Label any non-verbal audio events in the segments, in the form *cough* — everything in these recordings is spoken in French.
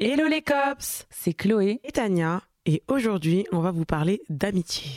Hello les cops C'est Chloé et Tania, et aujourd'hui, on va vous parler d'amitié.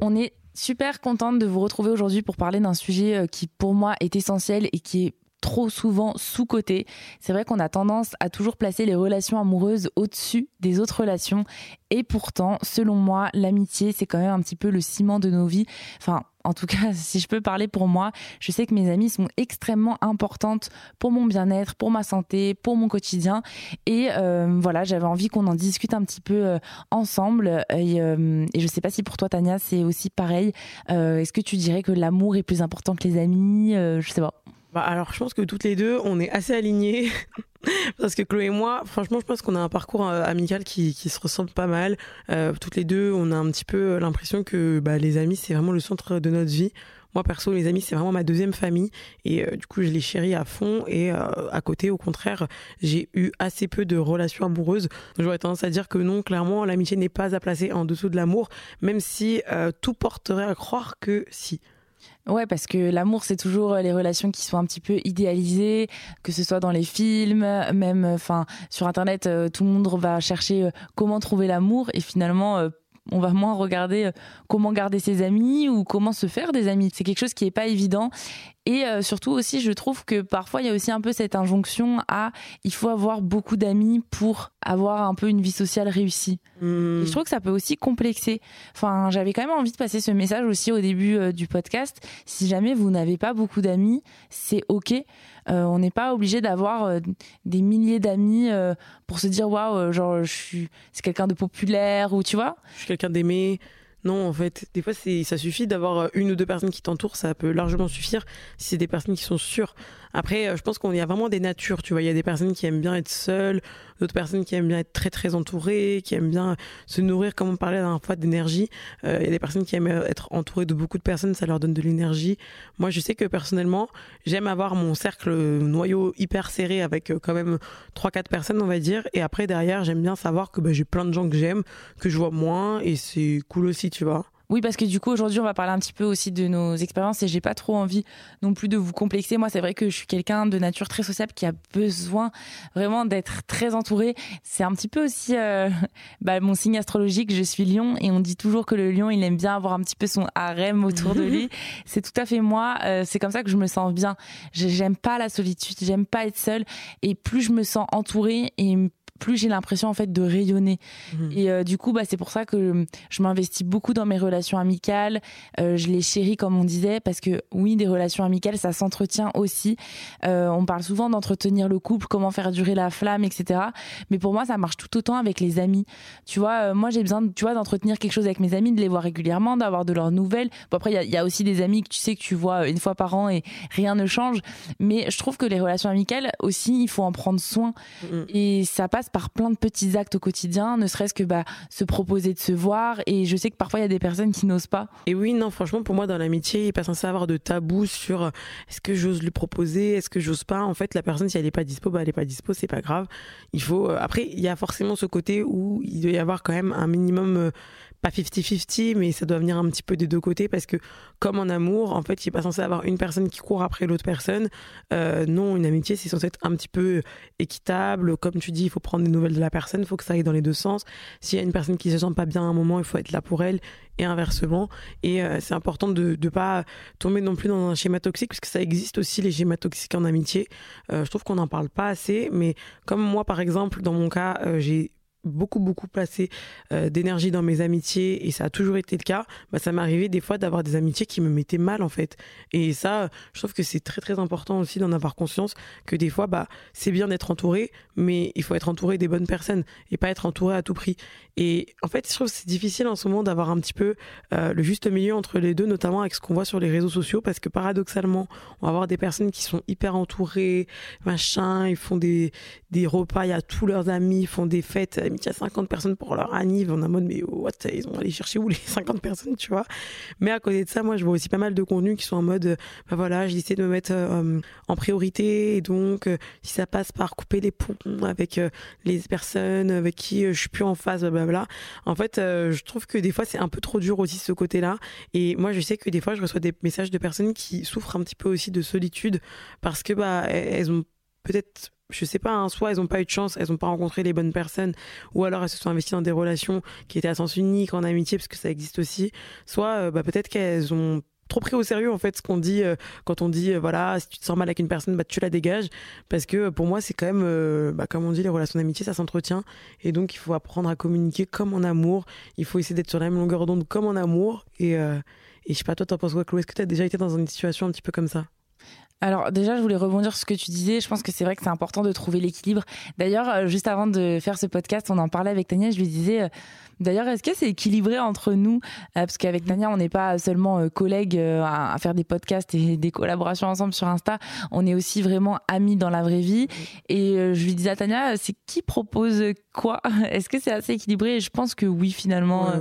On est super contente de vous retrouver aujourd'hui pour parler d'un sujet euh, qui pour moi est essentiel et qui est trop souvent sous-côté. C'est vrai qu'on a tendance à toujours placer les relations amoureuses au-dessus des autres relations. Et pourtant, selon moi, l'amitié, c'est quand même un petit peu le ciment de nos vies. Enfin, en tout cas, *laughs* si je peux parler pour moi, je sais que mes amies sont extrêmement importantes pour mon bien-être, pour ma santé, pour mon quotidien. Et euh, voilà, j'avais envie qu'on en discute un petit peu euh, ensemble. Et, euh, je sais pas si pour toi, Tania, c'est aussi pareil. Est-ce que tu dirais que l'amour est plus important que les amis? Je sais pas. Bah alors, je pense que toutes les deux, on est assez alignés. *laughs* Parce que Chloé et moi, franchement, je pense qu'on a un parcours euh, amical qui, se ressemble pas mal. Euh, toutes les deux, on a un petit peu l'impression que bah, les amis, c'est vraiment le centre de notre vie. Moi, perso, les amis, c'est vraiment ma deuxième famille. Et euh, du coup, je les chéris à fond. Et à côté, au contraire, j'ai eu assez peu de relations amoureuses. J'aurais tendance à dire que non, clairement, l'amitié n'est pas à placer en dessous de l'amour, même si tout porterait à croire que si. Ouais, parce que l'amour, c'est toujours euh, les relations qui sont un petit peu idéalisées, que ce soit dans les films, même, enfin, sur Internet, euh, tout le monde va chercher euh, comment trouver l'amour et finalement, on va moins regarder comment garder ses amis ou comment se faire des amis. C'est quelque chose qui est pas évident. Et surtout aussi, je trouve que parfois il y a aussi un peu cette injonction à il faut avoir beaucoup d'amis pour avoir un peu une vie sociale réussie. Hmm. Et je trouve que ça peut aussi complexer. Enfin, j'avais quand même envie de passer ce message aussi au début euh, du podcast. Si jamais vous n'avez pas beaucoup d'amis, c'est ok. Euh, on n'est pas obligé d'avoir euh, des milliers d'amis pour se dire waouh, genre je suis, c'est quelqu'un de populaire ou tu vois. Je suis quelqu'un d'aimé. Non, en fait, des fois, ça suffit d'avoir une ou deux personnes qui t'entourent, ça peut largement suffire si c'est des personnes qui sont sûres. Après, euh, je pense qu'il y a vraiment des natures, tu vois. Il y a des personnes qui aiment bien être seules, d'autres personnes qui aiment bien être très très entourées, qui aiment bien se nourrir, comme on parlait la dernière fois, d'énergie. Euh, il y a des personnes qui aiment être entourées de beaucoup de personnes, ça leur donne de l'énergie. Moi, je sais que personnellement, j'aime avoir mon cercle noyau hyper serré avec euh, quand même 3-4 personnes, on va dire. Et après, derrière, j'aime bien savoir que bah, j'ai plein de gens que j'aime, que je vois moins, et c'est cool aussi, tu vois. Oui, parce que du coup, aujourd'hui, on va parler un petit peu aussi de nos expériences et j'ai pas trop envie non plus de vous complexer. Moi, c'est vrai que je suis quelqu'un de nature très sociable qui a besoin vraiment d'être très entouré. C'est un petit peu aussi euh, *laughs* bah, mon signe astrologique. Je suis lion et on dit toujours que le lion, il aime bien avoir un petit peu son harem autour de lui. *laughs* c'est tout à fait moi. Euh, c'est comme ça que je me sens bien. J'aime pas la solitude, j'aime pas être seule et plus je me sens entourée et plus j'ai l'impression en fait de rayonner. Mhm. Et euh, du coup, bah, c'est pour ça que je m'investis beaucoup dans mes relations amicales. Euh, je les chéris comme on disait parce que oui, des relations amicales, ça s'entretient aussi. Euh, on parle souvent d'entretenir le couple, comment faire durer la flamme, etc. Mais pour moi, ça marche tout autant avec les amis. Tu vois, moi j'ai besoin, tu vois, d'entretenir quelque chose avec mes amis, de les voir régulièrement, d'avoir de leurs nouvelles. Bon après, il y, a aussi des amis que tu sais que tu vois une fois par an et rien ne change. Mais je trouve que les relations amicales aussi, il faut en prendre soin. Mhm. Et ça passe par plein de petits actes au quotidien, ne serait-ce que bah, se proposer de se voir. Et je sais que parfois il y a des personnes qui n'osent pas. Et oui, non, franchement, pour moi, dans l'amitié, il n'est pas censé avoir de tabou sur euh, est-ce que j'ose lui proposer, est-ce que j'ose pas. En fait, la personne, si elle n'est pas dispo, bah, elle n'est pas dispo, c'est pas grave. Il faut. Euh, après, il y a forcément ce côté où il doit y avoir quand même un minimum. Euh, pas 50-50, mais ça doit venir un petit peu des deux côtés parce que, comme en amour, en fait, il n'est pas censé avoir une personne qui court après l'autre personne. non, une amitié, c'est censé être un petit peu équitable. Comme tu dis, il faut prendre des nouvelles de la personne, il faut que ça aille dans les deux sens. S'il y a une personne qui se sent pas bien à un moment, il faut être là pour elle et inversement. Et euh, c'est important de ne pas tomber non plus dans un schéma toxique, parce que ça existe aussi les schémas toxiques en amitié. Euh, je trouve qu'on n'en parle pas assez, mais comme moi, par exemple, dans mon cas, euh, j'ai beaucoup beaucoup placé euh, d'énergie dans mes amitiés et ça a toujours été le cas. Bah ça m'arrivait des fois d'avoir des amitiés qui me mettaient mal en fait. Et ça je trouve que c'est très très important aussi d'en avoir conscience que des fois bah c'est bien d'être entouré mais il faut être entouré des bonnes personnes et pas être entouré à tout prix. Et en fait je trouve que c'est difficile en ce moment d'avoir un petit peu euh, le juste milieu entre les deux notamment avec ce qu'on voit sur les réseaux sociaux parce que paradoxalement on va avoir des personnes qui sont hyper entourées machin ils font des des repas il y a tous leurs amis ils font des fêtes il y a 50 personnes pour leur anniv, on a mode, mais what, ils ont allé chercher où les 50 personnes, tu vois. Mais à côté de ça, moi, je vois aussi pas mal de contenus qui sont en mode, bah voilà, j'essaie de me mettre euh, en priorité, et donc, euh, si ça passe par couper les ponts avec euh, les personnes avec qui je suis plus en phase, blablabla. En fait, je trouve que des fois, c'est un peu trop dur aussi ce côté-là. Et moi, je sais que des fois, je reçois des messages de personnes qui souffrent un petit peu aussi de solitude parce que, bah, elles ont peut-être je sais pas, hein, soit elles n'ont pas eu de chance, elles n'ont pas rencontré les bonnes personnes, ou alors elles se sont investies dans des relations qui étaient à sens unique, en amitié, parce que ça existe aussi, soit euh, bah, peut-être qu'elles ont trop pris au sérieux en fait ce qu'on dit euh, quand on dit euh, voilà si tu te sens mal avec une personne bah tu la dégages. Parce que pour moi c'est quand même bah, comme on dit les relations d'amitié ça s'entretient. Et donc il faut apprendre à communiquer comme en amour. Il faut essayer d'être sur la même longueur d'onde comme en amour. Et, et je sais pas toi t'en penses quoi Chloé? Est-ce que tu as déjà été dans une situation un petit peu comme ça? Alors déjà, je voulais rebondir sur ce que tu disais. Je pense que c'est vrai que c'est important de trouver l'équilibre. D'ailleurs, euh, juste avant de faire ce podcast, on en parlait avec Tania. Je lui disais, euh, d'ailleurs, est-ce que c'est équilibré entre nous? Euh, Parce qu'avec Tania, on n'est pas seulement collègues à faire des podcasts et des collaborations ensemble sur Insta. On est aussi vraiment amis dans la vraie vie. Et je lui disais à Tania, c'est qui propose quoi? *laughs* Est-ce que c'est assez équilibré? Et je pense que oui, finalement.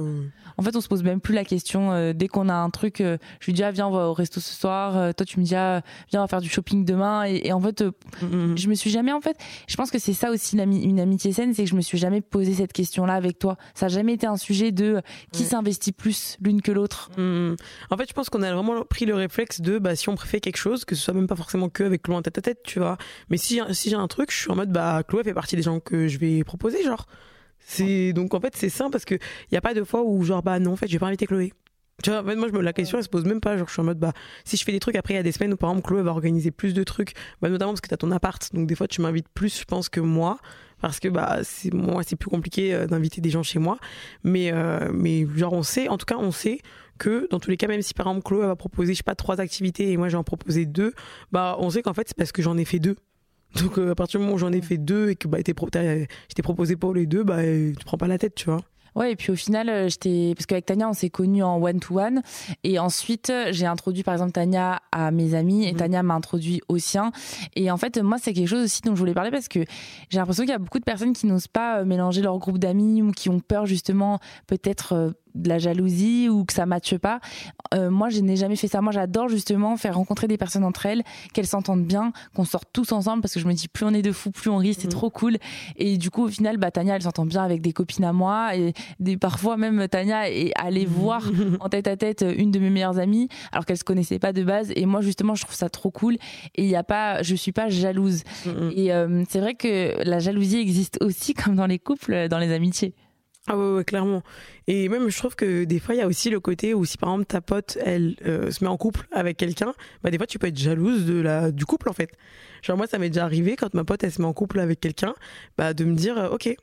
En fait, on se pose même plus la question. Euh, dès qu'on a un truc, euh, je lui dis ah viens on va au resto ce soir. Euh, toi tu me dis ah viens on va faire du shopping demain. Et, en fait, je me suis jamais en fait. Je pense que c'est ça aussi une, amitié saine, c'est que je me suis jamais posé cette question-là avec toi. Ça a jamais été un sujet de qui s'investit plus l'une que l'autre. En fait, je pense qu'on a vraiment pris le réflexe de bah si on préfère quelque chose, que ce soit même pas forcément que avec Chloé en tête à tête, tu vois. Mais si si j'ai un truc, je suis en mode bah Chloé fait partie des gens que je vais proposer, genre. C'est donc en fait c'est simple parce que il y a pas de fois où genre bah non en fait je vais pas inviter Chloé. Tu vois, en fait, moi, je me, la question, elle se pose même pas. Genre, je suis en mode, bah, si je fais des trucs, après, il y a des semaines où, par exemple, Chloé va organiser plus de trucs, bah, notamment parce que tu as ton appart. Donc, des fois, tu m'invites plus, je pense, que moi. Parce que, bah, c'est, moi, c'est plus compliqué euh, d'inviter des gens chez moi. Mais, euh, mais, genre, on sait, en tout cas, on sait que, dans tous les cas, même si, par exemple, Chloé va proposer, je sais pas, trois activités et moi, j'ai en proposé deux, bah, on sait qu'en fait, c'est parce que j'en ai fait deux. Donc euh, à partir du moment où j'en ai fait deux et que bah, j'étais proposé pour les deux, bah, tu prends pas la tête, tu vois. Ouais, et puis au final, euh, j'étais parce qu'avec Tania, on s'est connus en one to one, et ensuite j'ai introduit par exemple Tania à mes amis, et mmh. Tania m'a introduit au sien. Et en fait, moi, c'est quelque chose aussi dont je voulais parler parce que j'ai l'impression qu'il y a beaucoup de personnes qui n'osent pas euh, mélanger leur groupe d'amis ou qui ont peur justement peut-être de la jalousie ou que ça matche pas. Euh, moi, je n'ai jamais fait ça. Moi, j'adore justement faire rencontrer des personnes entre elles, qu'elles s'entendent bien, qu'on sorte tous ensemble parce que je me dis plus on est de fous, plus on rit, c'est mhm. trop cool. Et du coup, au final, bah, Tania, elle s'entend bien avec des copines à moi et des, parfois même Tania est allée mhm. voir en tête à tête une de mes meilleures amies alors qu'elle se connaissait pas de base. Et moi, justement, je trouve ça trop cool. Et il y a pas, je suis pas jalouse. Mhm. Et euh, c'est vrai que la jalousie existe aussi *laughs* comme dans les couples, dans les amitiés. Ah ouais, clairement. Et même, je trouve que des fois, il y a aussi le côté où si par exemple ta pote, elle euh, se met en couple avec quelqu'un, bah des fois, tu peux être jalouse de la du couple en fait. Genre moi, ça m'est déjà arrivé quand ma pote, elle se met en couple avec quelqu'un, bah de me dire, euh, ok,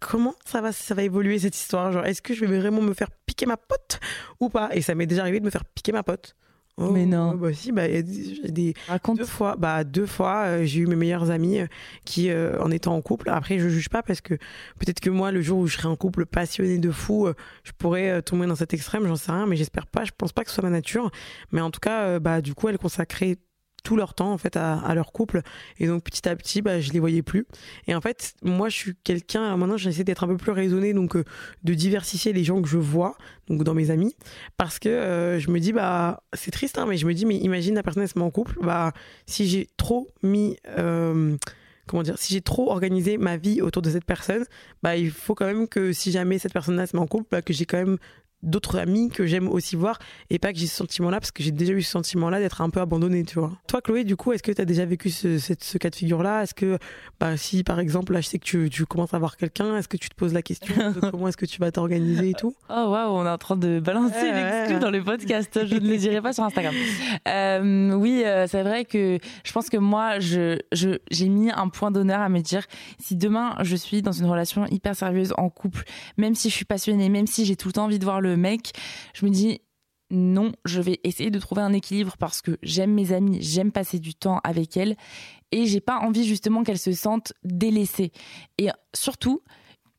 comment ça va ça va évoluer cette histoire? Genre, est-ce que je vais vraiment me faire piquer ma pote ou pas? Et ça m'est déjà arrivé de me faire piquer ma pote. Oh, mais non. Bah si, bah, des, deux fois, bah, deux fois, euh, j'ai eu mes meilleurs amis euh, qui, euh, en étant en couple, après, je juge pas parce que peut-être que moi, le jour où je serai en couple passionné de fou, je pourrais tomber dans cet extrême, j'en sais rien, mais j'espère pas, je pense pas que ce soit ma nature. Mais en tout cas, bah, du coup, elle consacrait tout leur temps en fait à, leur couple. Et donc petit à petit bah je les voyais plus. Et en fait moi je suis quelqu'un maintenant j'essaie d'être un peu plus raisonné donc euh, de diversifier les gens que je vois donc dans mes amis. Parce que euh, je me dis bah c'est triste hein, mais je me dis mais imagine la personne se met en couple. Bah si j'ai trop mis euh, comment dire, si j'ai trop organisé ma vie autour de cette personne, bah il faut quand même que si jamais cette personne-là se met en couple, bah, que j'ai quand même d'autres amis que j'aime aussi voir et pas que j'ai ce sentiment-là parce que j'ai déjà eu ce sentiment-là d'être un peu abandonné, tu vois. Toi, Chloé, du coup, est-ce que tu as déjà vécu ce, ce, cas de figure-là? Est-ce que, bah, si par exemple, là, je sais que tu, tu commences à voir quelqu'un, est-ce que tu te poses la question de *laughs* comment est-ce que tu vas t'organiser et tout? Oh waouh, on est en train de balancer l'exclu dans le podcast. Je ne le dirai pas sur Instagram. *laughs* Euh, oui, euh, c'est vrai que je pense que moi, je, je, j'ai mis un point d'honneur à me dire si demain je suis dans une relation hyper sérieuse en couple, même si je suis passionnée, même si j'ai tout le temps envie de voir le mec, je me dis non, je vais essayer de trouver un équilibre parce que j'aime mes amis, j'aime passer du temps avec elles et j'ai pas envie justement qu'elles se sentent délaissées. Et surtout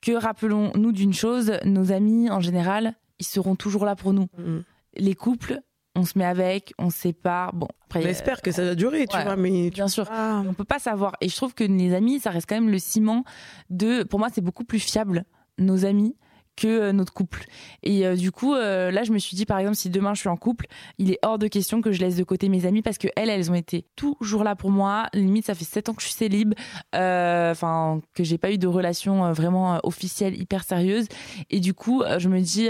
que rappelons-nous d'une chose, nos amis en général, ils seront toujours là pour nous. Mm. Les couples, on se met avec, on se sépare. Bon, après. J'espère que ça va durer, tu vois, mais. Bien sûr. On peut pas savoir. Et je trouve que les amis, ça reste quand même le ciment de. Pour moi, c'est beaucoup plus fiable, nos amis, que euh, notre couple. Et euh, du coup, euh, là, je me suis dit, par exemple, si demain je suis en couple, il est hors de question que je laisse de côté mes amis parce que elles, ont été toujours là pour moi. Limite, ça fait sept ans que je suis célib, enfin que j'ai pas eu de relation vraiment officielle hyper sérieuse. Et du coup, je me dis,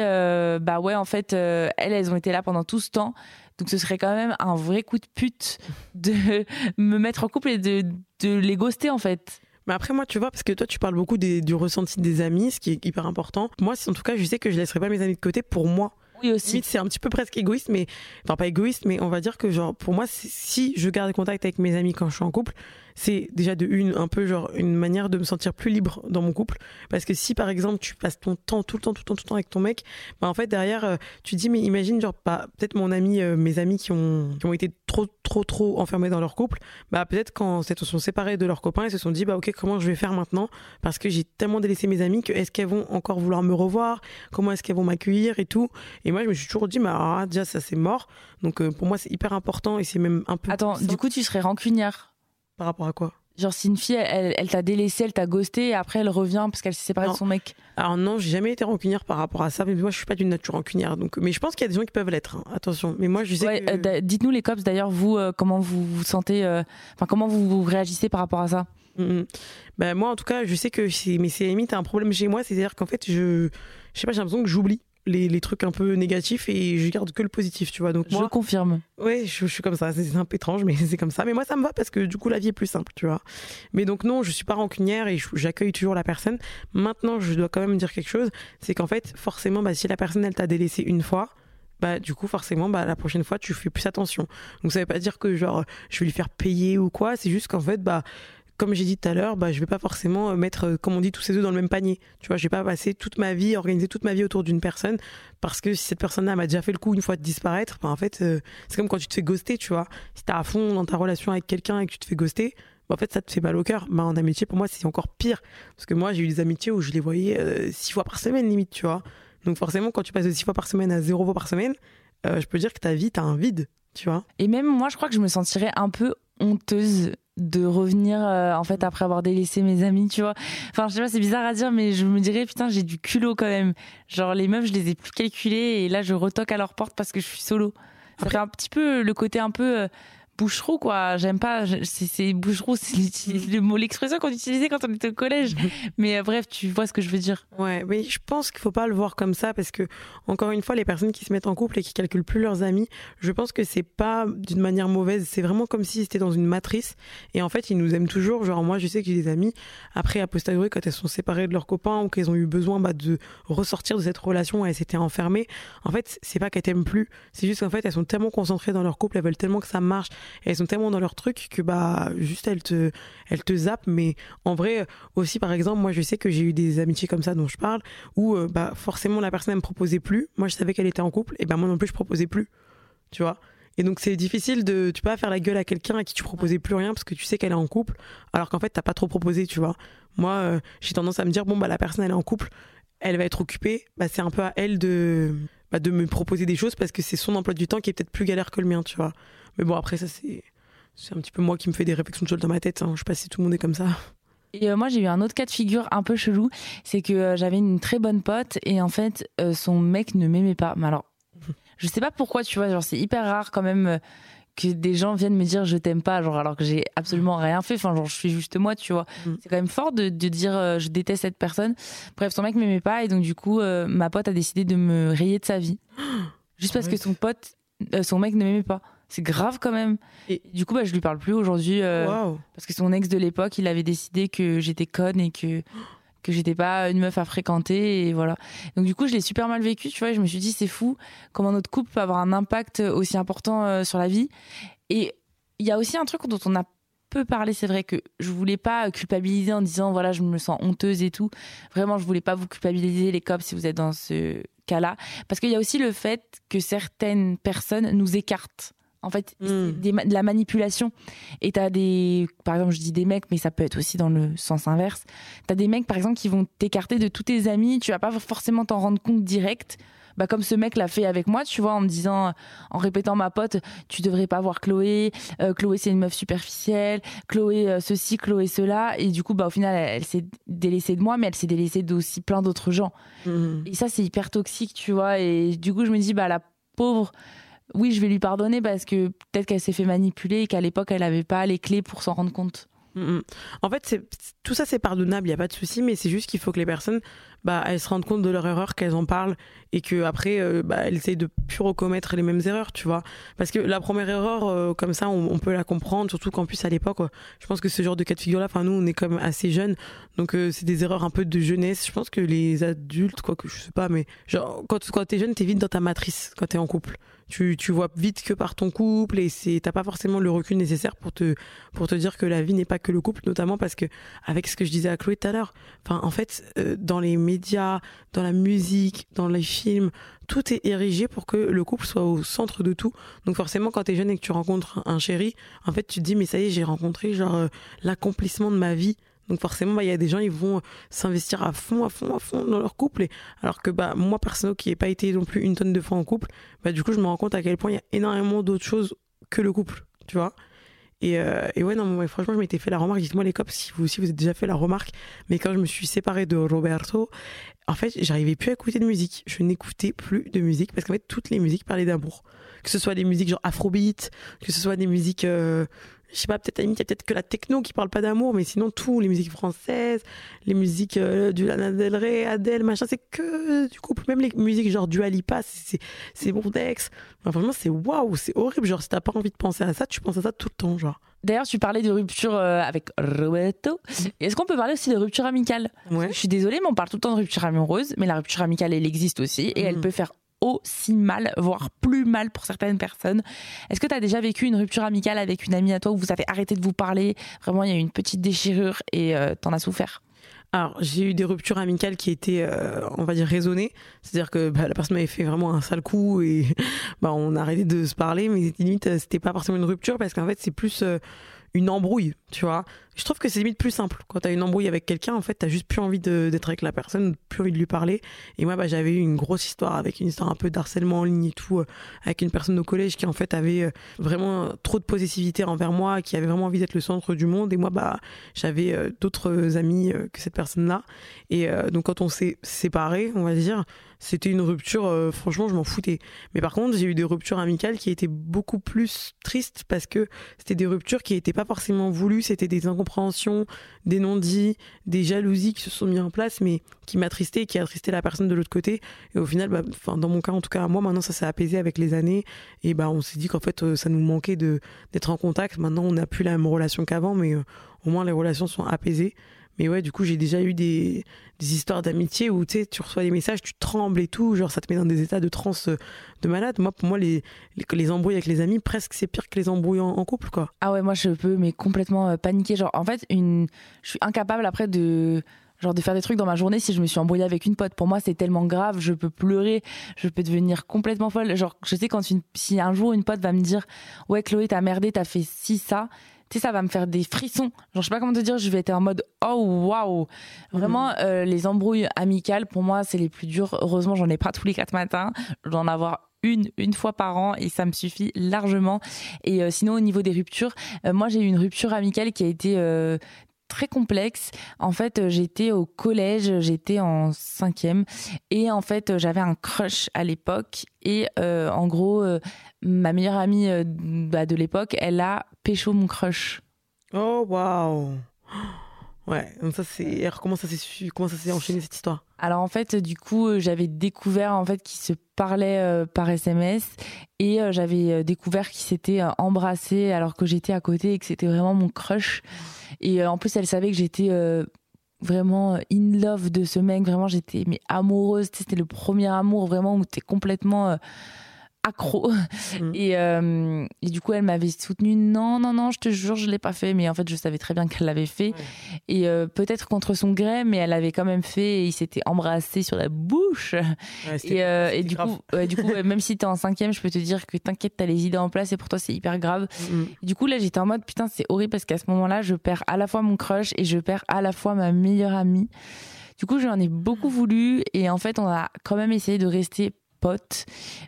bah ouais, en fait, elles, elles ont été là pendant tout ce temps. Donc ce serait quand même un vrai coup de pute de *laughs* me mettre en couple et de, de les ghoster en fait. Mais après, moi, tu vois, parce que toi, tu parles beaucoup du ressenti des amis, ce qui est hyper important. Moi, en tout cas, je sais que je laisserai pas mes amis de côté pour moi. Oui, aussi. C'est un petit peu presque égoïste, mais. Enfin, pas égoïste, mais on va dire que, genre, pour moi, si je garde contact avec mes amis quand je suis en couple, c'est déjà de une un peu genre une manière de me sentir plus libre dans mon couple. Parce que si par exemple tu passes ton temps tout le temps tout le temps tout le temps avec ton mec bah en fait derrière euh, tu dis mais imagine genre pas peut-être mon ami euh, mes amis qui ont qui ont été trop trop trop enfermés dans leur couple bah peut-être quand ils se sont séparés de leurs copains ils se sont dit bah ok comment je vais faire maintenant? Parce que j'ai tellement délaissé mes amis que est-ce qu'elles vont encore vouloir me revoir? Comment est-ce qu'elles vont m'accueillir et tout? Et moi je me suis toujours dit bah déjà ça c'est mort. Donc euh, pour moi c'est hyper important et c'est même un peu attends du coup tu serais rancunière par rapport à quoi? Genre si une fille, elle, t'a délaissé, elle t'a ghosté, et après elle revient parce qu'elle s'est séparée de son mec. Alors non, j'ai jamais été rancunière par rapport à ça, mais moi je suis pas d'une nature rancunière. Donc, mais je pense qu'il y a des gens qui peuvent l'être. Hein. Attention. Mais moi je sais. Que... Euh, dites-nous les cops d'ailleurs, vous euh, comment vous vous sentez, euh, enfin comment vous, vous réagissez par rapport à ça? Mm-hmm. Ben moi en tout cas, je sais que mais c'est limite un problème chez moi, c'est-à-dire qu'en fait je, je sais pas, j'ai l'impression que j'oublie les, les, trucs un peu négatifs et je garde que le positif, tu vois. Donc moi, je confirme. Ouais, je, suis comme ça. C'est un peu étrange, mais *laughs* c'est comme ça. Mais moi, ça me va parce que du coup, la vie est plus simple, tu vois. Mais donc non, je suis pas rancunière et j'accueille toujours la personne. Maintenant, je dois quand même dire quelque chose, c'est qu'en fait, forcément, bah, si la personne elle t'a délaissé une fois, bah du coup forcément bah la prochaine fois tu fais plus attention donc ça veut pas dire que genre je vais lui faire payer ou quoi c'est juste qu'en fait bah comme j'ai dit tout à l'heure, bah, je vais pas forcément euh, mettre, euh, comme on dit, tous ces œufs dans le même panier. Tu vois, je vais pas passer toute ma vie, organiser toute ma vie autour d'une personne, parce que si cette personne-là m'a déjà fait le coup une fois de disparaître, bah, en fait, euh, c'est comme quand tu te fais ghoster, tu vois. Si t'es à fond dans ta relation avec quelqu'un et que tu te fais ghoster, bah, en fait, ça te fait mal au cœur. Bah, en amitié, pour moi, c'est encore pire. Parce que moi, j'ai eu des amitiés où je les voyais six fois par semaine, limite, tu vois. Donc forcément, quand tu passes de six fois par semaine à zéro fois par semaine, je peux dire que ta vie, t'as un vide, tu vois. Et même moi, je crois que je me sentirais un peu honteuse de revenir euh, en fait après avoir délaissé mes amis tu vois. Enfin je sais pas c'est bizarre à dire mais je me dirais putain j'ai du culot quand même. Genre les meufs je les ai plus calculées et là je retoque à leur porte parce que je suis solo. Ça fait un petit peu le côté un peu euh, boucherou quoi. J'aime pas c'est boucherou c'est le mot l'expression qu'on utilisait quand on était au collège. *laughs* Mais euh, bref tu vois ce que je veux dire. Ouais mais je pense qu'il faut pas le voir comme ça parce que encore une fois les personnes qui se mettent en couple et qui calculent plus leurs amis je pense que c'est pas d'une manière mauvaise. C'est vraiment comme si c'était dans une matrice. Et en fait ils nous aiment toujours. Genre moi je sais que j'ai des amis. Après à posteriori quand elles sont séparées de leurs copains ou qu'elles ont eu besoin bah, de ressortir de cette relation où elles s'étaient enfermées. En fait c'est pas qu'elles t'aiment plus. C'est juste qu'en fait elles sont tellement concentrées dans leur couple elles veulent tellement que ça marche elles sont tellement dans leur truc que bah juste elles te elles te zappent. Mais en vrai aussi par exemple moi je sais que j'ai eu des amitiés comme ça dont je parle où euh, bah forcément la personne elle me proposait plus. Moi je savais qu'elle était en couple et bah moi non plus je proposais plus. Tu vois? Et donc c'est difficile de tu peux faire la gueule à quelqu'un à qui tu proposais plus rien parce que tu sais qu'elle est en couple alors qu'en fait t'as pas trop proposé tu vois? Moi euh, j'ai tendance à me dire bon bah la personne elle est en couple elle va être occupée. Bah c'est un peu à elle de bah, de me proposer des choses parce que c'est son emploi du temps qui est peut-être plus galère que le mien tu vois? Mais bon, après, ça, c'est, c'est un petit peu moi qui me fais des réflexions de choses dans ma tête. Hein. Je sais pas si tout le monde est comme ça. Et euh, moi, j'ai eu un autre cas de figure un peu chelou. C'est que euh, j'avais une très bonne pote et en fait, euh, son mec ne m'aimait pas. Mais alors, *laughs* je sais pas pourquoi, tu vois, genre, c'est hyper rare quand même que des gens viennent me dire je t'aime pas, genre alors que j'ai absolument rien fait. Enfin, genre je suis juste moi, tu vois. Mm. C'est quand même fort de, de dire je déteste cette personne. Bref, son mec m'aimait pas et donc du coup, ma pote a décidé de me rayer de sa vie, *gasps* juste parce que Ouais. son pote, son mec ne m'aimait pas. C'est grave quand même. Et- du coup, bah, je lui parle plus aujourd'hui euh, parce que son ex de l'époque, il avait décidé que j'étais conne et que que j'étais pas une meuf à fréquenter et voilà. Donc du coup, je l'ai super mal vécu, tu vois. et Je me suis dit c'est fou comment notre couple peut avoir un impact aussi important euh, sur la vie. Et il y a aussi un truc dont on a peu parlé, c'est vrai que je voulais pas culpabiliser en disant voilà, je me sens honteuse et tout. Vraiment, je voulais pas vous culpabiliser les cops si vous êtes dans ce cas-là parce qu'il y a aussi le fait que certaines personnes nous écartent. En fait, Mm. c'est des ma- de la manipulation. Et t'as des, par exemple, je dis des mecs, mais ça peut être aussi dans le sens inverse. T'as des mecs, par exemple, qui vont t'écarter de tous tes amis. Tu vas pas forcément t'en rendre compte direct. Bah, comme ce mec l'a fait avec moi, tu vois, en me disant, en répétant ma pote, tu devrais pas voir Chloé. Euh, Chloé, c'est une meuf superficielle. Chloé, euh, ceci, Chloé, cela. Et du coup, bah, au final, elle, elle s'est délaissée de moi, mais elle s'est délaissée d'aussi plein d'autres gens. Mhm. Et ça, c'est hyper toxique, tu vois. Et du coup, je me dis, bah, la pauvre, oui, je vais lui pardonner parce que peut-être qu'elle s'est fait manipuler et qu'à l'époque, elle n'avait pas les clés pour s'en rendre compte. Mhm. En fait, tout ça, c'est pardonnable, il y a pas de souci, mais c'est juste qu'il faut que les personnes, bah, elles se rendent compte de leur erreur, qu'elles en parlent, et que après, euh, bah, elles essayent de plus recommettre les mêmes erreurs, tu vois. Parce que la première erreur, euh, comme ça, on, peut la comprendre, surtout qu'en plus à l'époque, euh, je pense que ce genre de cas de figure-là, enfin nous, on est même assez jeunes, donc euh, c'est des erreurs un peu de jeunesse. Je pense que les adultes, quoi que je sais pas, mais genre quand quand t'es jeune, t'es vite dans ta matrice quand t'es en couple. Tu, tu vois vite que par ton couple et c'est t'as pas forcément le recul nécessaire pour te pour te dire que la vie n'est pas que le couple, notamment parce que avec ce que je disais à Chloé tout à l'heure, enfin en fait dans les dans la musique, dans les films, tout est érigé pour que le couple soit au centre de tout. Donc forcément quand t'es jeune et que tu rencontres un chéri, en fait tu te dis mais ça y est j'ai rencontré genre euh, l'accomplissement de ma vie. Donc forcément, bah, il y a des gens, ils vont s'investir à fond, à fond, à fond dans leur couple. Et alors que bah, moi, perso, qui n'ai pas été non plus une tonne de fois en couple, bah, du coup, je me rends compte à quel point il y a énormément d'autres choses que le couple, tu vois. Et, euh, et ouais, non, mais franchement, je m'étais fait la remarque. Dites-moi, les cops, si vous aussi vous avez déjà fait la remarque. Mais quand je me suis séparée de Roberto, en fait, j'arrivais plus à écouter de musique. Je n'écoutais plus de musique parce qu'en fait, toutes les musiques parlaient d'amour. Que ce soit des musiques genre afrobeat, que ce soit des musiques. euh, je sais pas, peut-être à il y a peut-être que la techno qui parle pas d'amour, mais sinon, tout, les musiques françaises, les musiques euh, du Lana Del Rey, Adele, machin, c'est que du couple. Même les musiques genre du Alipa, c'est c'est bon d'ex. Enfin, franchement, c'est waouh, c'est horrible. Genre, si t'as pas envie de penser à ça, tu penses à ça tout le temps, genre. D'ailleurs, tu parlais de rupture euh, avec Roberto. Est-ce qu'on peut parler aussi de rupture amicale? Ouais. Je suis désolée, mais on parle tout le temps de rupture amoureuse, mais la rupture amicale, elle existe aussi et elle Mhm. peut faire aussi mal, voire plus mal pour certaines personnes. Est-ce que tu as déjà vécu une rupture amicale avec une amie à toi où vous avez arrêté de vous parler? Vraiment, il y a eu une petite déchirure et euh, t'en as souffert? Alors, j'ai eu des ruptures amicales qui étaient, euh, on va dire, raisonnées. C'est-à-dire que bah, la personne m'avait fait vraiment un sale coup et *laughs* bah, on a arrêté de se parler, mais limite, c'était pas forcément une rupture parce qu'en fait, c'est plus euh, une embrouille, tu vois. Je trouve que c'est limite plus simple. Quand t'as une embrouille avec quelqu'un, en fait, t'as juste plus envie d'être avec la personne, plus envie de lui parler. Et moi, bah, j'avais eu une grosse histoire avec une histoire un peu d'harcèlement en ligne et tout, euh, avec une personne au collège qui, en fait, avait euh, vraiment trop de possessivité envers moi, qui avait vraiment envie d'être le centre du monde. Et moi, bah, j'avais euh, d'autres amis que cette personne-là. Et donc, quand on s'est séparés, on va dire, c'était une rupture, euh, franchement, je m'en foutais. Mais par contre, j'ai eu des ruptures amicales qui étaient beaucoup plus tristes parce que c'était des ruptures qui n'étaient pas forcément voulues, c'était des incompréhensions, des non-dits, des jalousies qui se sont mis en place, mais qui m'attristaient et qui attristaient la personne de l'autre côté. Et au final, bah, dans mon cas, en tout cas, moi, maintenant, ça s'est apaisé avec les années. Et bah, on s'est dit qu'en fait, euh, ça nous manquait d'être en contact. Maintenant, on n'a plus la même relation qu'avant, mais euh, au moins, les relations sont apaisées. Mais ouais, du coup, j'ai déjà eu des, des histoires d'amitié où tu reçois des messages, tu trembles et tout, genre ça te met dans des états de transe euh, de malade. Moi, pour moi, les, les, les embrouilles avec les amis, presque c'est pire que les embrouilles en, couple, quoi. Ah ouais, moi je peux mais complètement euh, paniquer. Genre en fait, une, je suis incapable après de genre de faire des trucs dans ma journée si je me suis embrouillée avec une pote. Pour moi, c'est tellement grave, je peux pleurer, je peux devenir complètement folle. Genre je sais quand si un jour une pote va me dire "Ouais, Chloé, t'as merdé, t'as fait ci ça." Tu sais, ça va me faire des frissons. Genre, je sais pas comment te dire, je vais être en mode oh waouh. Vraiment, euh, les embrouilles amicales, pour moi, c'est les plus dures. Heureusement, j'en ai pas tous les quatre matins. Je dois en avoir une, une fois par an et ça me suffit largement. Et euh, sinon, au niveau des ruptures, euh, moi, j'ai eu une rupture amicale qui a été euh, très complexe. En fait, j'étais au collège, j'étais en cinquième, et en fait, j'avais un crush à l'époque. Et en gros, ma meilleure amie bah, de l'époque, elle a pécho mon crush. Oh waouh Ouais, donc ça c'est comment ça s'est comment ça s'est enchaîné cette histoire? Alors en fait, du coup, euh, j'avais découvert en fait qu'ils se parlaient euh, par SMS et euh, j'avais découvert qu'ils s'étaient embrassés alors que j'étais à côté et que c'était vraiment mon crush. Et en plus, elle savait que j'étais vraiment in love de ce mec, vraiment j'étais mais amoureuse, c'était le premier amour vraiment où t'es complètement accro. Mm. Et, euh, et, du coup, elle m'avait soutenu. Non, non, non, je te jure, je l'ai pas fait. Mais en fait, je savais très bien qu'elle l'avait fait. Et euh, peut-être contre son gré, mais elle l'avait quand même fait. Et il s'était embrassé sur la bouche. et, euh, et du, coup, du coup, même si t'es en cinquième, je peux te dire que t'inquiète, t'as les idées en place. Et pour toi, c'est hyper grave. Mm. Du coup, là, j'étais en mode putain, c'est horrible parce qu'à ce moment-là, je perds à la fois mon crush et je perds à la fois ma meilleure amie. Du coup, j'en ai beaucoup voulu et en fait, on a quand même essayé de rester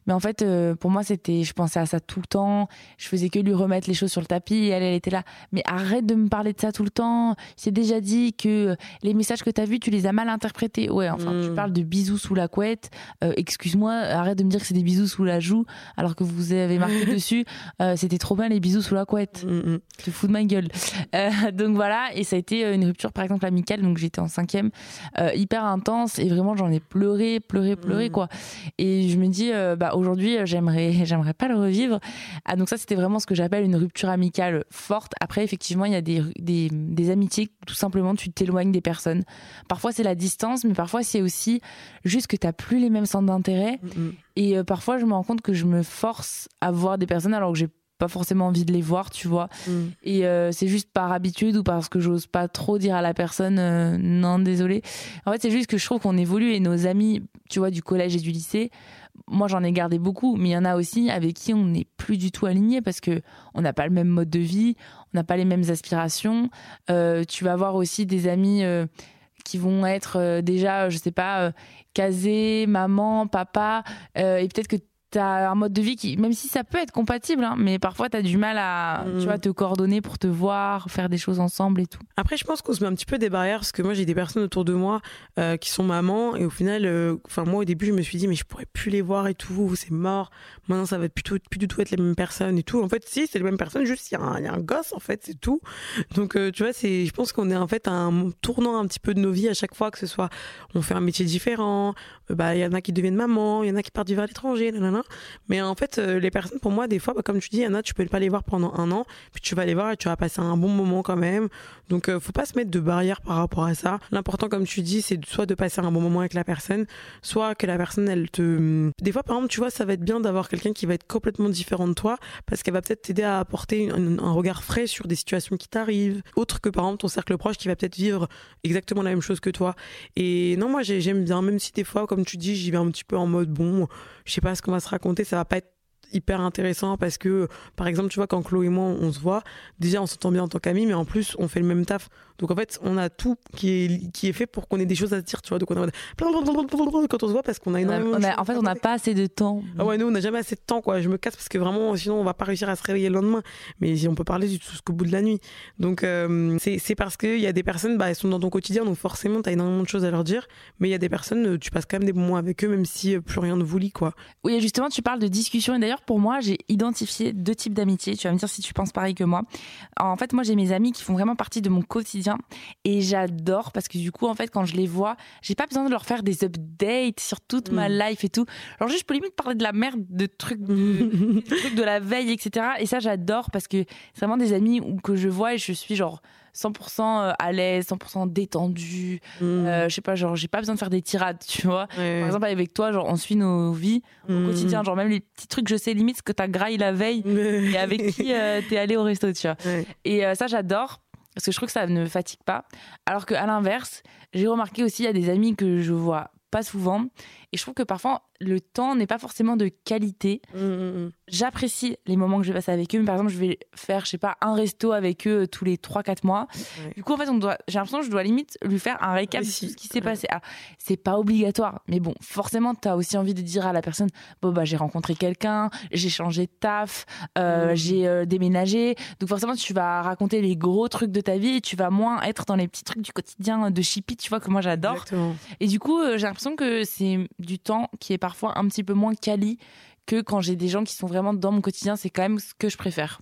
mais en fait, euh, pour moi, c'était, je pensais à ça tout le temps. Je faisais que lui remettre les choses sur le tapis. Et elle, elle était là. Mais arrête de me parler de ça tout le temps. J'ai déjà dit que les messages que tu as vus, tu les as mal interprétés. Ouais, enfin, tu hmm. parles de bisous sous la couette. Euh, excuse-moi, arrête de me dire que c'est des bisous sous la joue, alors que vous avez marqué *laughs* dessus. Euh, c'était trop bien les bisous sous la couette. Hmm, hmm. Tu te fous de ma gueule. donc voilà. Et ça a été une rupture, par exemple, amicale. Donc j'étais en cinquième, hyper intense. Et vraiment, j'en ai pleuré, pleuré, pleuré, quoi. Et je me dis, euh, bah, aujourd'hui, j'aimerais, *laughs* j'aimerais pas le revivre. Ah, donc ça, c'était vraiment ce que j'appelle une rupture amicale forte. Après, effectivement, il y a des, des, des amitiés, tout simplement, tu t'éloignes des personnes. Parfois, c'est la distance, mais parfois, c'est aussi juste que tu plus les mêmes centres d'intérêt. Mm, mm. Et euh, parfois, je me rends compte que je me force à voir des personnes alors que j'ai pas forcément envie de les voir, tu vois. Mm. Et euh, c'est juste par habitude ou parce que j'ose pas trop dire à la personne euh, non, désolé. En fait, c'est juste que je trouve qu'on évolue et nos amis, tu vois, du collège et du lycée, moi j'en ai gardé beaucoup, mais il y en a aussi avec qui on n'est plus du tout aligné parce que on n'a pas le même mode de vie, on n'a pas les mêmes aspirations. Euh, tu vas avoir aussi des amis qui vont être déjà, je sais pas, casés, maman, papa, et peut-être que t'as un mode de vie qui, même si ça peut être compatible, hein, mais parfois t'as du mal à, tu vois, mm. te coordonner pour te voir, faire des choses ensemble et tout. Après, je pense qu'on se met un petit peu des barrières parce que moi j'ai des personnes autour de moi euh, qui sont mamans et au final, euh, enfin moi au début je me suis dit mais je pourrais plus les voir et tout, c'est mort. Maintenant ça va être plutôt plus du tout être les mêmes personnes et tout. En fait, si c'est les mêmes personnes, juste il y, a un gosse en fait, c'est tout. Donc euh, tu vois, c'est, je pense qu'on est en fait un tournant un petit peu de nos vies à chaque fois que ce soit on fait un métier différent, bah il y en a qui deviennent maman, il y en a qui partent vivre à l'étranger, mais en fait, euh, les personnes, pour moi, des fois, bah, comme tu dis, il y en a, tu peux pas les voir pendant un an, puis tu vas les voir et tu vas passer un bon moment quand même. Donc, euh, faut pas se mettre de barrière par rapport à ça. L'important, comme tu dis, c'est soit de passer un bon moment avec la personne, soit que la personne, elle te. Des fois, par exemple, tu vois, ça va être bien d'avoir quelqu'un qui va être complètement différent de toi, parce qu'elle va peut-être t'aider à apporter un, regard frais sur des situations qui t'arrivent, autre que par exemple ton cercle proche qui va peut-être vivre exactement la même chose que toi. Et non, moi, j'aime bien, même si des fois, comme tu dis, j'y vais un petit peu en mode bon, je sais pas ce qu'on va se raconter, ça va pas être hyper intéressant parce que par exemple tu vois quand Chloé et moi on se voit déjà on s'entend bien en tant qu'amis mais en plus on fait le même taf donc en fait on a tout qui est qui est fait pour qu'on ait des choses à se dire tu vois. Donc on a quand on se voit parce qu'on a énormément en fait on n'a pas assez de temps. Ah ouais nous on n'a jamais assez de temps quoi. Je me casse parce que vraiment sinon on va pas réussir à se réveiller le lendemain. Mais on peut parler jusqu'au bout de la nuit. Donc euh, c'est parce qu'il y a des personnes bah elles sont dans ton quotidien donc forcément tu as énormément de choses à leur dire. Mais il y a des personnes tu passes quand même des moments avec eux même si euh, plus rien ne vous lie quoi. Oui justement tu parles de discussion. Et d'ailleurs pour moi, j'ai identifié deux types d'amitié. Tu vas me dire si tu penses pareil que moi. En fait, moi, j'ai mes amis qui font vraiment partie de mon quotidien et j'adore parce que du coup, en fait, quand je les vois, j'ai pas besoin de leur faire des updates sur toute ma mm. life et tout. Alors juste, je peux limite parler de la merde, de trucs de, *laughs* trucs de la veille, etc. Et ça, j'adore parce que c'est vraiment des amis que je vois et je suis genre 100% euh, à l'aise, 100% détendu. Mm. Euh, je sais pas, genre, j'ai pas besoin de faire des tirades, tu vois. Par exemple, avec toi, genre, on suit nos vies au mm. quotidien. Genre, même les petits trucs, je sais limite ce que t'as graillé la veille *laughs* et avec qui euh, t'es allé au resto, tu vois. Et ça, j'adore parce que je trouve que ça ne fatigue pas. Alors qu'à l'inverse, j'ai remarqué aussi, il y a des amis que je vois pas souvent Et je trouve que parfois, le temps n'est pas forcément de qualité. Mmh, mmh, mmh. J'apprécie les moments que je passe avec eux. Mais par exemple, je vais faire, je sais pas, un resto avec eux tous les 3-4 mois. Ouais. Du coup, en fait, on doit, j'ai l'impression que je dois limite lui faire un récap Oui, de tout ce qui s'est Ouais. passé. Ah, c'est pas obligatoire. Mais bon, forcément, tu as aussi envie de dire à la personne, bon, bah, j'ai rencontré quelqu'un, j'ai changé de taf, euh, j'ai euh, déménagé. Donc forcément, tu vas raconter les gros trucs de ta vie et tu vas moins être dans les petits trucs du quotidien de chippy, tu vois, que moi j'adore. Et du coup, euh, j'ai l'impression que c'est du temps qui est parfois un petit peu moins quali que quand j'ai des gens qui sont vraiment dans mon quotidien. C'est quand même ce que je préfère.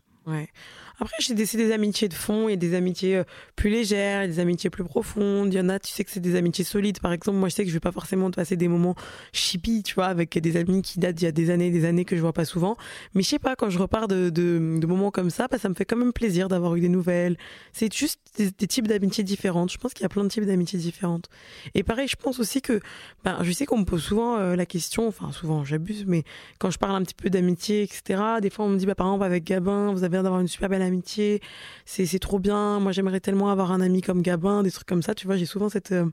Après, j'ai des, des amitiés de fond et des amitiés euh, plus légères, des amitiés plus profondes. Il y en a, tu sais que c'est des amitiés solides. Par exemple, moi, je sais que je vais pas forcément passer des moments chippy, tu vois, avec des amis qui datent d'il y a des années et des années que je vois pas souvent. Mais je sais pas, quand je repars de, de, moments comme ça, bah, ça me fait quand même plaisir d'avoir eu des nouvelles. C'est juste des, des types d'amitiés différentes. Je pense qu'il y a plein de types d'amitiés différentes. Et pareil, je pense aussi que, ben, je sais qu'on me pose souvent euh, la question, enfin, souvent, j'abuse, mais quand je parle un petit peu d'amitié, etc., des fois, on me dit, bah, par exemple, avec Gabin, vous avez l'air d'avoir une super belle amitié, c'est trop bien, moi, j'aimerais tellement avoir un ami comme Gabin, des trucs comme ça, tu vois, j'ai souvent cette, euh,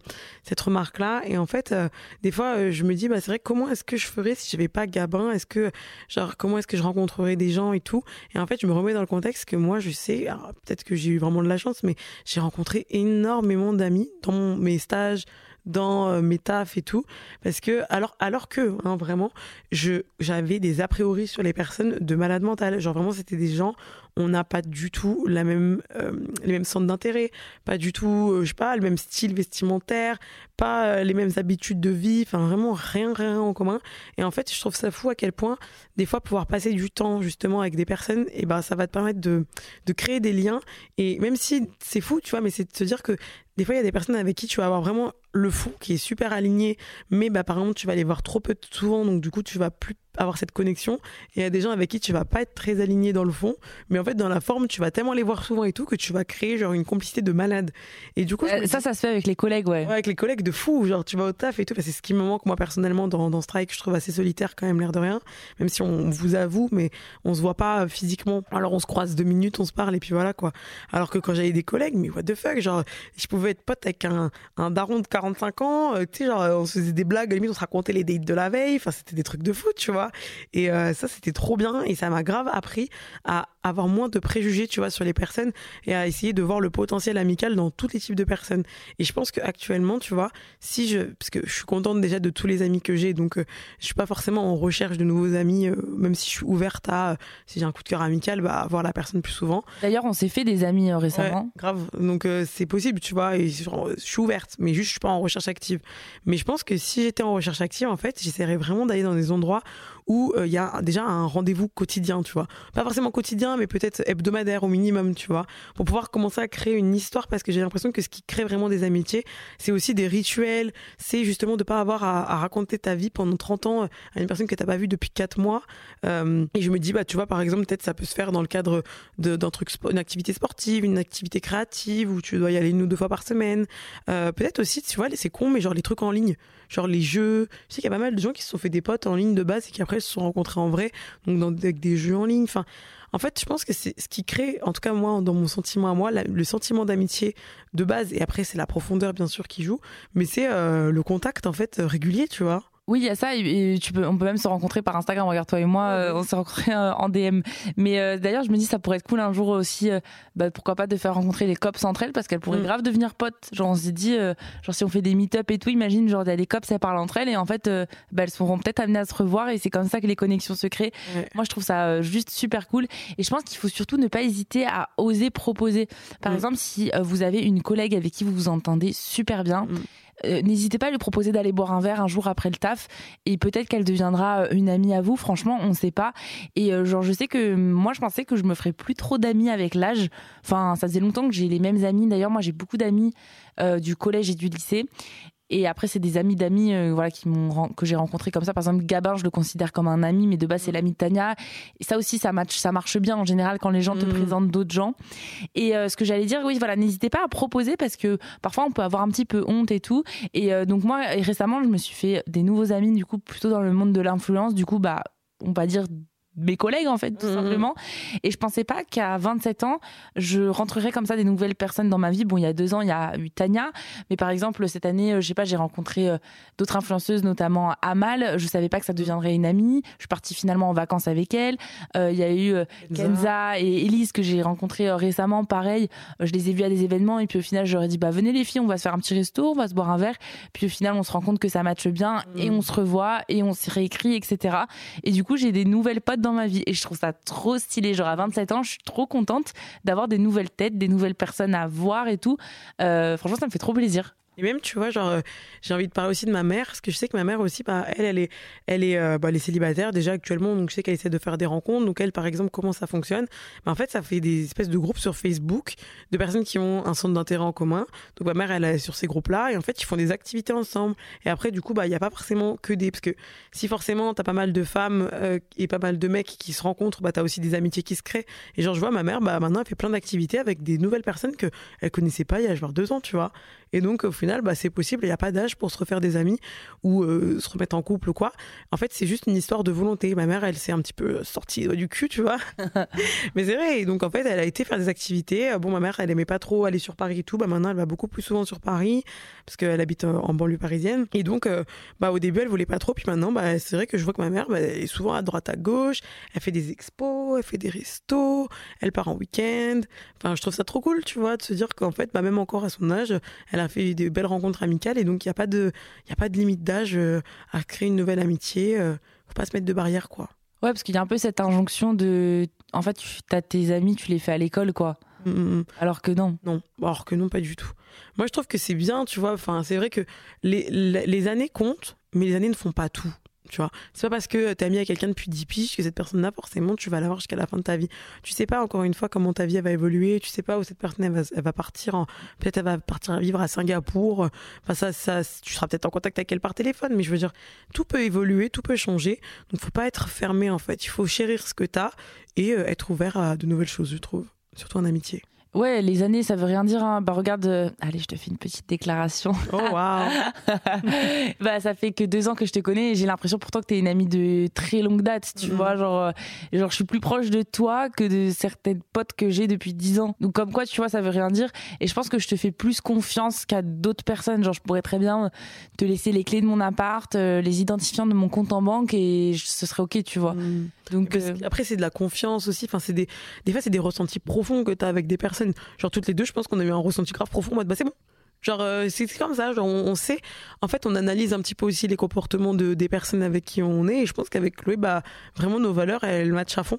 cette remarque-là. Et en fait, euh, des fois, euh, je me dis, bah, c'est vrai, comment est-ce que je ferais si j'avais pas Gabin? Est-ce que, genre, comment est-ce que je rencontrerais des gens et tout? Et en fait, je me remets dans le contexte que moi, je sais, peut-être que j'ai eu vraiment de la chance, mais j'ai rencontré énormément d'amis dans mes stages, dans mes tafs et tout, parce que alors alors que hein, vraiment, je j'avais des a priori sur les personnes de malade mentale. Genre vraiment, c'était des gens, on n'a pas du tout la même euh, les mêmes centres d'intérêt, pas du tout, euh, je sais pas, le même style vestimentaire, pas euh, les mêmes habitudes de vie, enfin vraiment rien rien en commun. Et en fait, je trouve ça fou à quel point des fois pouvoir passer du temps justement avec des personnes, et ben ça va te permettre de de créer des liens. Et même si c'est fou, tu vois, mais c'est de se dire que des fois, il y a des personnes avec qui tu vas avoir vraiment le fou qui est super aligné, mais bah, par exemple, tu vas les voir trop peu souvent, donc du coup, tu vas plus avoir cette connexion. Et il y a des gens avec qui tu vas pas être très aligné dans le fond, mais en fait, dans la forme, tu vas tellement les voir souvent et tout que tu vas créer genre une complicité de malade. Et du coup, Euh, ça, dis- ça se fait avec les collègues, ouais. Ouais, avec les collègues de fou, genre tu vas au taf et tout, Enfin, c'est ce qui me manque moi personnellement dans, dans Strike, je trouve assez solitaire quand même l'air de rien, même si on vous avoue, mais on se voit pas physiquement. Alors on se croise deux minutes, on se parle et puis voilà quoi. Alors que quand j'avais des collègues, mais what the fuck, genre je pouvais être pote avec un, un daron de 45 ans, euh, tu sais, genre on se faisait des blagues, à la limite on se racontait les dates de la veille, enfin c'était des trucs de fou, tu vois. Et euh, ça c'était trop bien et ça m'a grave appris à avoir moins de préjugés, tu vois, sur les personnes et à essayer de voir le potentiel amical dans tous les types de personnes. Et je pense qu'actuellement, tu vois, si je, parce que je suis contente déjà de tous les amis que j'ai, donc euh, je suis pas forcément en recherche de nouveaux amis, euh, même si je suis ouverte à, euh, si j'ai un coup de cœur amical, bah voir la personne plus souvent. D'ailleurs, on s'est fait des amis euh, Ouais, récemment. grave. Donc c'est possible, tu vois. Et genre, je suis ouverte, mais juste je suis pas en recherche active. Mais je pense que si j'étais en recherche active, en fait, j'essaierais vraiment d'aller dans des endroits où euh, il y a déjà un rendez-vous quotidien, tu vois. Pas forcément quotidien, mais peut-être hebdomadaire au minimum, tu vois, pour pouvoir commencer à créer une histoire parce que j'ai l'impression que ce qui crée vraiment des amitiés, c'est aussi des rituels, c'est justement de pas avoir à, raconter ta vie pendant 30 ans à une personne que t'as pas vue depuis 4 mois. Euh, et je me dis, bah, tu vois, par exemple, peut-être ça peut se faire dans le cadre d'un truc, une activité sportive, une activité créative où tu dois y aller une ou deux fois par semaine. Euh, peut-être aussi, tu vois, c'est con, mais genre les trucs en ligne, genre les jeux. Je sais qu'il y a pas mal de gens qui se sont fait des potes en ligne de base et qui après se sont rencontrés en vrai, donc avec des jeux en ligne. Enfin, en fait, je pense que c'est ce qui crée, en tout cas moi, dans mon sentiment à moi, le sentiment d'amitié de base. Et après, c'est la profondeur bien sûr qui joue, mais c'est euh, le contact en fait régulier, tu vois. Oui, il y a ça. Et, tu peux, on peut même se rencontrer par Instagram. Regarde, toi et moi, euh, on s'est rencontrés euh, en DM. Mais euh, d'ailleurs, je me dis, ça pourrait être cool un jour aussi, bah, pourquoi pas de faire rencontrer les cops entre elles, parce qu'elles pourraient Mm. grave devenir potes. Genre, on s'est dit, genre, si on fait des meet-up et tout, imagine, genre, il y a les cops, elles parlent entre elles, et en fait, bah, elles seront peut-être amenées à se revoir, et c'est comme ça que les connexions se créent. Ouais. Moi, je trouve ça juste super cool. Et je pense qu'il faut surtout ne pas hésiter à oser proposer. Par Mm. exemple, si vous avez une collègue avec qui vous vous entendez super bien, Mm. Euh, n'hésitez pas à lui proposer d'aller boire un verre un jour après le taf. Et peut-être qu'elle deviendra euh, une amie à vous. Franchement, on ne sait pas. Et euh, genre, je sais que moi, je pensais que je me ferais plus trop d'amis avec l'âge. Enfin, ça faisait longtemps que j'ai les mêmes amis. D'ailleurs, moi, j'ai beaucoup d'amis du collège et du lycée. Et après, c'est des amis d'amis euh, voilà, qui m'ont que j'ai rencontrés comme ça. Par exemple, Gabin, je le considère comme un ami, mais de base, c'est l'ami de Tania. Et ça aussi, ça, match, ça marche bien en général quand les gens te Mhm. présentent d'autres gens. Et euh, ce que j'allais dire, oui, voilà, n'hésitez pas à proposer parce que parfois, on peut avoir un petit peu honte et tout. Et euh, donc, moi, récemment, je me suis fait des nouveaux amis, du coup, plutôt dans le monde de l'influence. Du coup, bah, on va dire mes collègues en fait tout Mhm. simplement. Et je pensais pas qu'à 27 ans je rentrerais comme ça des nouvelles personnes dans ma vie. Bon il y a deux ans il y a eu Tania. Mais par exemple cette année euh, je sais pas j'ai rencontré euh, d'autres influenceuses notamment Amal. Je savais pas que ça deviendrait une amie. Je suis partie finalement en vacances avec elle. Euh, il y a eu Kenza. Et Elise que j'ai rencontrées récemment pareil. Je les ai vues à des événements et puis au final j'aurais dit bah venez les filles on va se faire un petit resto on va se boire un verre. Puis au final on se rend compte que ça matche bien et Mhm. on se revoit et on se réécrit etc et du coup j'ai des nouvelles potes dans ma vie. Et je trouve ça trop stylé. Genre à 27 ans je suis trop contente d'avoir des nouvelles têtes des nouvelles personnes à voir et tout. Euh, franchement ça me fait trop plaisir Et même, tu vois, genre, euh, j'ai envie de parler aussi de ma mère, parce que je sais que ma mère aussi, bah, elle, elle est, elle est, euh, bah, célibataire déjà actuellement, donc je sais qu'elle essaie de faire des rencontres. Donc elle, par exemple, comment ça fonctionne? Bah, En fait, ça fait des espèces de groupes sur Facebook de personnes qui ont un centre d'intérêt en commun. Donc ma mère, elle est sur ces groupes-là, et en fait, ils font des activités ensemble. Et après, du coup, bah, il n'y a pas forcément que des, parce que si forcément t'as pas mal de femmes euh, et pas mal de mecs qui se rencontrent, bah, t'as aussi des amitiés qui se créent. Et genre, je vois ma mère, bah, maintenant, elle fait plein d'activités avec des nouvelles personnes que elle connaissait pas il y a genre deux ans, tu vois. Et donc, au final, bah, c'est possible. Il n'y a pas d'âge pour se refaire des amis ou euh, se remettre en couple ou quoi. En fait, c'est juste une histoire de volonté. Ma mère, elle s'est un petit peu sortie les doigts du cul, tu vois. *laughs* Mais c'est vrai. Et donc, en fait, elle a été faire des activités. Euh, Bon, ma mère, elle aimait pas trop aller sur Paris et tout. Bah, maintenant, elle va beaucoup plus souvent sur Paris parce qu'elle habite euh, en banlieue parisienne. Et donc, euh, bah, au début, elle voulait pas trop. Puis maintenant, bah, c'est vrai que je vois que ma mère, bah, elle est souvent à droite, à gauche. Elle fait des expos, elle fait des restos, elle part en week-end. Enfin, je trouve ça trop cool, tu vois, de se dire qu'en fait, bah, même encore à son âge, elle a fait des belles rencontres amicales et donc il n'y a pas de, il y a pas de limite d'âge euh, à créer une nouvelle amitié. euh, faut pas se mettre de barrière, quoi. ouais parce qu'il y a un peu cette injonction de en fait tu as tes amis tu les fais à l'école quoi Mm, mm, mm. alors que non Non, alors que non, pas du tout. Moi, je trouve que c'est bien, tu vois. Enfin, c'est vrai que les, les années comptent, mais les années ne font pas tout. Tu vois, c'est pas parce que t'es ami avec quelqu'un depuis 10 piges que cette personne-là, forcément, tu vas l'avoir jusqu'à la fin de ta vie. Tu sais pas, encore une fois, comment ta vie va évoluer. Tu sais pas où cette personne va, partir. Peut-être elle va partir vivre à Singapour. Enfin, ça, ça, tu seras peut-être en contact avec elle par téléphone. Mais je veux dire, tout peut évoluer, tout peut changer. Donc, faut pas être fermé, en fait. Il faut chérir ce que t'as et euh, être ouvert à de nouvelles choses, je trouve. Surtout en amitié. Ouais les années ça veut rien dire hein. bah regarde euh, allez je te fais une petite déclaration Oh, *laughs* waouh! bah ça fait que deux ans que je te connais et j'ai l'impression pourtant que t'es une amie de très longue date tu Mhm. vois genre euh, genre je suis plus proche de toi que de certaines potes que j'ai depuis dix ans donc comme quoi tu vois ça veut rien dire et je pense que je te fais plus confiance qu'à d'autres personnes genre je pourrais très bien te laisser les clés de mon appart euh, les identifiants de mon compte en banque et ce serait ok tu vois Mm. donc euh, Après, c'est de la confiance aussi. Enfin, c'est des, des fois, c'est des ressentis profonds que tu as avec des personnes. Genre, toutes les deux, je pense qu'on a eu un ressenti grave profond. en bah, c'est bon. Genre, euh, c'est c'est comme ça. Genre, on, on sait. En fait, on analyse un petit peu aussi les comportements de, des personnes avec qui on est. Et je pense qu'avec Chloé, bah, vraiment, nos valeurs, elles matchent à fond.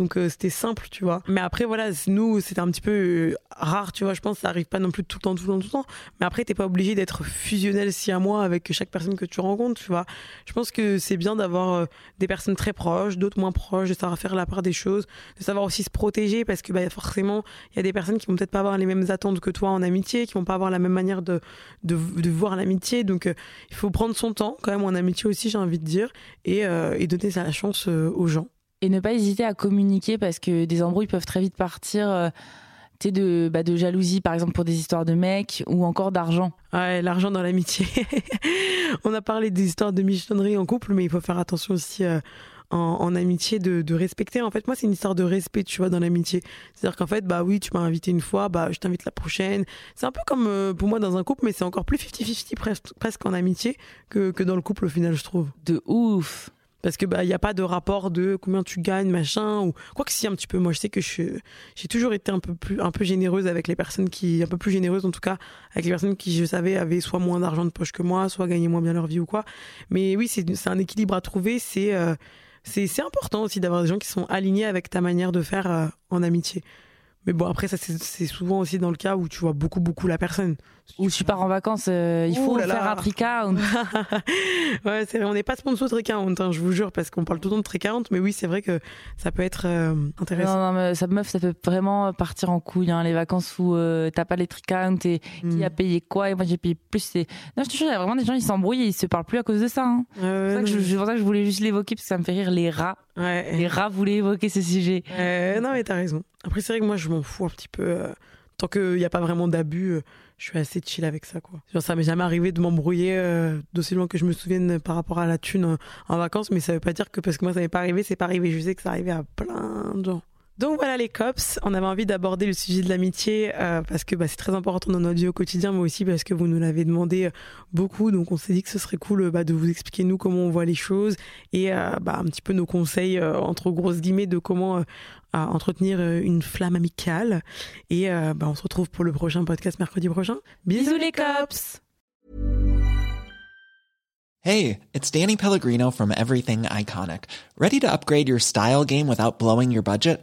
Donc, euh, c'était simple, tu vois. Mais après, voilà, nous, c'était un petit peu euh, rare, tu vois. Je pense que ça arrive pas non plus tout le temps, tout le temps, tout le temps. Mais après, t'es pas obligé d'être fusionnel si à moi avec chaque personne que tu rencontres, tu vois. Je pense que c'est bien d'avoir euh, des personnes très proches, d'autres moins proches, de savoir faire la part des choses, de savoir aussi se protéger parce que bah, forcément, il y a des personnes qui vont peut-être pas avoir les mêmes attentes que toi en amitié, qui vont pas avoir la même manière de, de, de voir l'amitié. Donc, il faut prendre son temps quand même en amitié aussi, j'ai envie de dire, et, et donner sa chance aux gens. Et ne pas hésiter à communiquer parce que des embrouilles peuvent très vite partir euh, de, bah, de jalousie par exemple pour des histoires de mecs ou encore d'argent Ouais, l'argent dans l'amitié. *laughs* On a parlé des histoires de michonnerie en couple, mais il faut faire attention aussi euh, en, en amitié de, de respecter. En fait, moi, c'est une histoire de respect, tu vois, dans l'amitié. C'est-à-dire qu'en fait, bah oui, tu m'as invité une fois, bah je t'invite la prochaine. C'est un peu comme euh, pour moi dans un couple, mais c'est encore plus 50-50 presque, presque en amitié que, que dans le couple au final, je trouve. de ouf Parce que bah il y a pas de rapport de combien tu gagnes machin ou quoi que si un petit peu. Moi je sais que j'ai toujours été un peu plus un peu généreuse avec les personnes qui un peu plus généreuse en tout cas avec les personnes qui je savais avaient soit moins d'argent de poche que moi soit gagnaient moins bien leur vie ou quoi. Mais oui c'est un équilibre à trouver. C'est euh, c'est c'est important aussi d'avoir des gens qui sont alignés avec ta manière de faire euh, en amitié mais bon après ça c'est souvent aussi dans le cas où tu vois beaucoup beaucoup la personne ou tu pars en vacances euh, il faut là faire là. un tricard *laughs* ouais, c'est vrai, on n'est pas sponsor de Tricarant, hein, je vous jure, parce qu'on parle tout le temps de Tricarant, mais oui, c'est vrai que ça peut être euh, intéressant. non, non, mais ça meuf ça peut vraiment partir en couille hein, les vacances où euh, t'as pas les tricards et Mm. qui a payé quoi et moi j'ai payé plus non je te jure il y a vraiment des gens ils s'embrouillent et ils se parlent plus à cause de ça hein. Ouais, c'est pour ça que je- non. c'est pour ça que je voulais juste l'évoquer parce que ça me fait rire les rats Ouais. les rats voulaient évoquer ce sujet Euh, non, mais t'as raison. Après, c'est vrai que moi, je m'en fous un petit peu. euh, tant qu'il n'y a pas vraiment d'abus, euh, je suis assez chill avec ça, quoi. Genre, ça m'est jamais arrivé de m'embrouiller euh, d'aussi loin que je me souvienne par rapport à la thune en, en, vacances, mais ça veut pas dire que parce que moi ça m'est pas arrivé, c'est pas arrivé. Je sais que ça arrivait à plein de gens. Donc voilà les cops, on avait envie d'aborder le sujet de l'amitié euh, parce que bah, c'est très important dans notre vie au quotidien, mais aussi parce que vous nous l'avez demandé euh, beaucoup. Donc on s'est dit que ce serait cool bah, de vous expliquer nous comment on voit les choses et euh, bah, un petit peu nos conseils entre grosses guillemets de comment entretenir une flamme amicale. Et bah, on se retrouve pour le prochain podcast mercredi prochain. Bisous, Bisous les cops. Hey, it's Danny Pellegrino from Everything Iconic. Ready to upgrade your style game without blowing your budget?